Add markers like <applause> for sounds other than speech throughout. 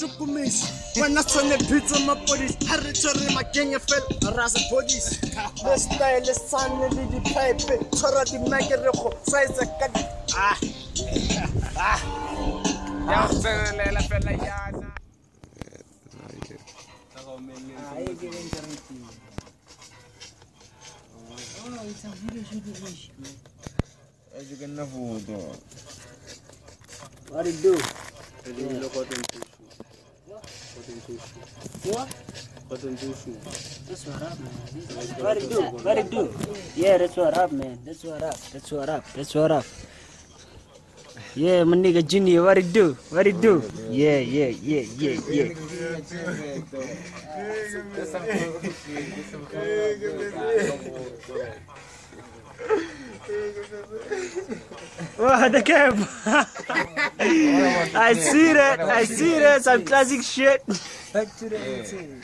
tsukumisi wena tshwane bitso mapodisi a re tshwere makenge fela ra se podisi le style sane le dipipe tshwara dimake re go saetsa ka di ah. Ah. Ya go tsenelela fela yana As you can afford though. what do That's what up, man. What it do? What it do? Yeah, that's what up, man. That's what up. That's what up. That's what up. Yeah, my nigga Junior, what it do? What it do? Yeah, yeah, yeah, yeah, yeah. What the cap? <laughs> I see that. I see that. Some classic shit. back to the 18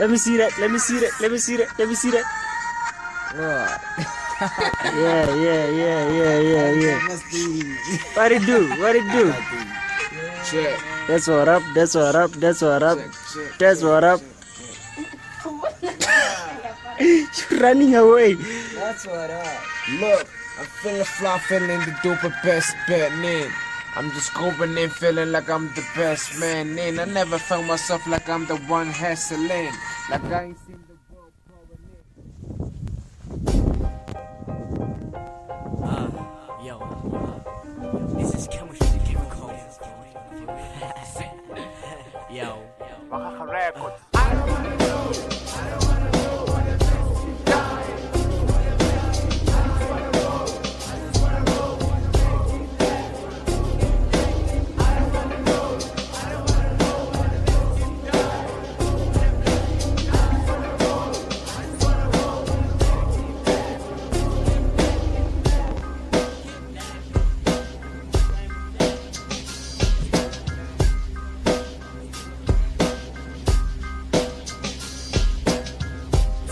Let me see that. Let me see that. Let me see that. Let me see that. yeah, yeah, yeah, yeah, yeah, yeah. What it do? What it do? Check, That's what up. That's what up. That's what up. That's what up. You're <laughs> running away. That's what up look, I'm feeling fly, feeling the dope best bet, man. I'm just going in feeling like I'm the best man, man. I never felt myself like I'm the one hustling. Like I ain't seen the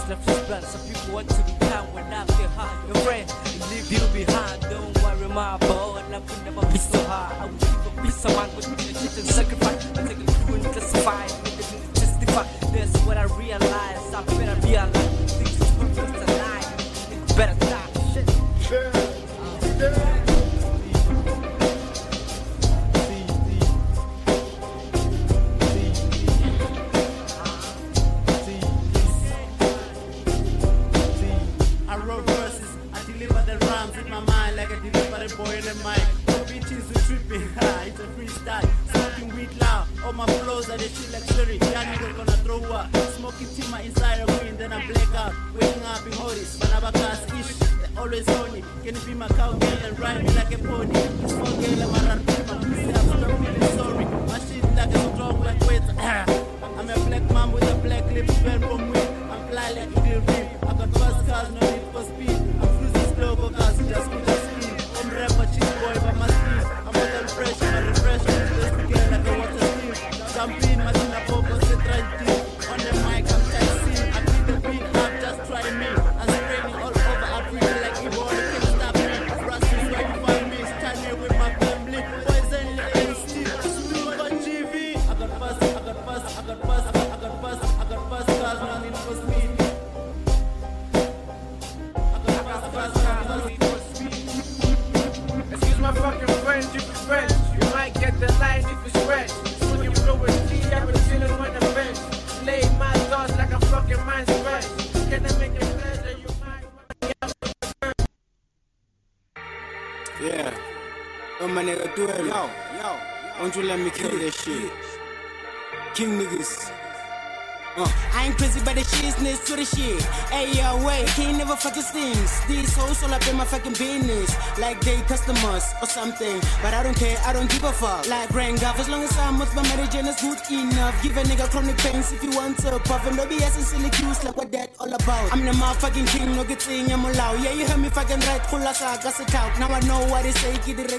Stuff is better. Some people want to be down when I feel high. Your friend, leave you behind. Don't worry, my boy. Life will never be so high. I will keep a peace of mind with me. Shit and sacrifice. I take a crew and classify. Make the to testify. That's what I realize. I better be alive. Things good for tonight. Nigga better my mind like I deliver the boy in the mic. No bitches who tripping, <laughs> it's a freestyle. Smoking weed loud, all my flows are the shit like Siri. Y'all gonna throw up. Smoking timber inside a queen, then I black out. Waking up in Horis, Banabakas ish. Always horny. Can you be my cowgirl and ride me like a pony? Phone girl, I'm a In, machine up, focus, sit right. On the mic, I'm texting. I beat the beat just me. I'm spraying all over Africa like stop me. Where you find me? With my family. Poison, GV. I got fast, I got fast, I got fast, I got fast, I got fast cars, no need for Yeah. Oh my nigga, do it. Yo, yo. Won't you let me kill this shit? King niggas. Uh, I ain't crazy about the shizness to the shit. Hey, yo, wait, can't never fucking stings. These hoes all up in my fucking business. Like they customers or something. But I don't care, I don't give a fuck. Like rain Goff, as long as I'm with my Mary Jane is good enough. Give a nigga chronic pains if you want to puff. And no BS and silly cues like what that all about. I'm the motherfucking king, no good thing, I'm allowed. Yeah, you heard me fucking right, pull us out, got it out. Now I know what they say, get it regular.